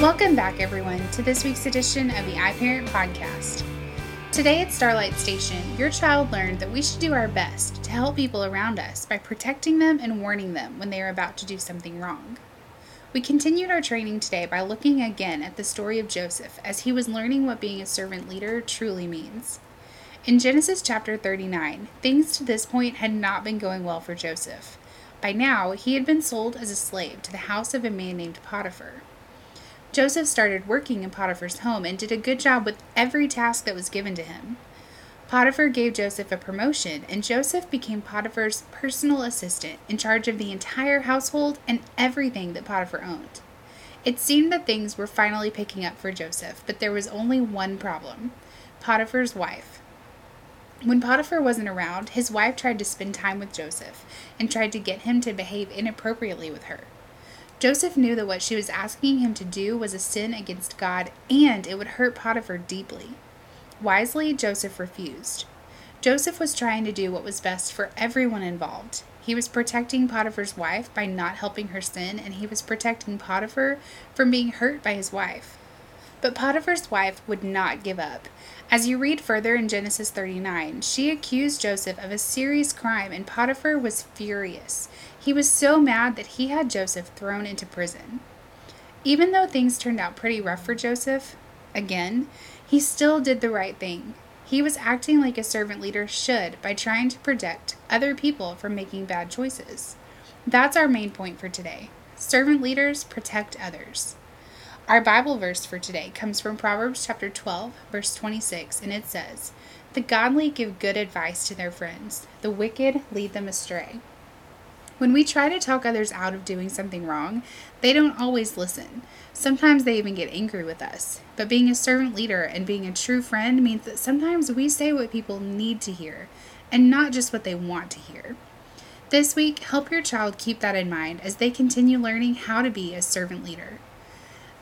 Welcome back, everyone, to this week's edition of the iParent Podcast. Today at Starlight Station, your child learned that we should do our best to help people around us by protecting them and warning them when they are about to do something wrong. We continued our training today by looking again at the story of Joseph as he was learning what being a servant leader truly means. In Genesis chapter 39, things to this point had not been going well for Joseph. By now, he had been sold as a slave to the house of a man named Potiphar. Joseph started working in Potiphar's home and did a good job with every task that was given to him. Potiphar gave Joseph a promotion, and Joseph became Potiphar's personal assistant, in charge of the entire household and everything that Potiphar owned. It seemed that things were finally picking up for Joseph, but there was only one problem Potiphar's wife. When Potiphar wasn't around, his wife tried to spend time with Joseph and tried to get him to behave inappropriately with her. Joseph knew that what she was asking him to do was a sin against God and it would hurt Potiphar deeply. Wisely, Joseph refused. Joseph was trying to do what was best for everyone involved. He was protecting Potiphar's wife by not helping her sin, and he was protecting Potiphar from being hurt by his wife. But Potiphar's wife would not give up. As you read further in Genesis 39, she accused Joseph of a serious crime, and Potiphar was furious. He was so mad that he had Joseph thrown into prison. Even though things turned out pretty rough for Joseph, again, he still did the right thing. He was acting like a servant leader should by trying to protect other people from making bad choices. That's our main point for today. Servant leaders protect others. Our Bible verse for today comes from Proverbs chapter 12, verse 26, and it says, The godly give good advice to their friends, the wicked lead them astray. When we try to talk others out of doing something wrong, they don't always listen. Sometimes they even get angry with us. But being a servant leader and being a true friend means that sometimes we say what people need to hear and not just what they want to hear. This week, help your child keep that in mind as they continue learning how to be a servant leader.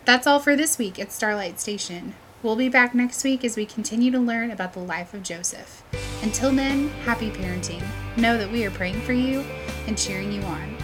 That's all for this week at Starlight Station. We'll be back next week as we continue to learn about the life of Joseph. Until then, happy parenting. Know that we are praying for you and cheering you on.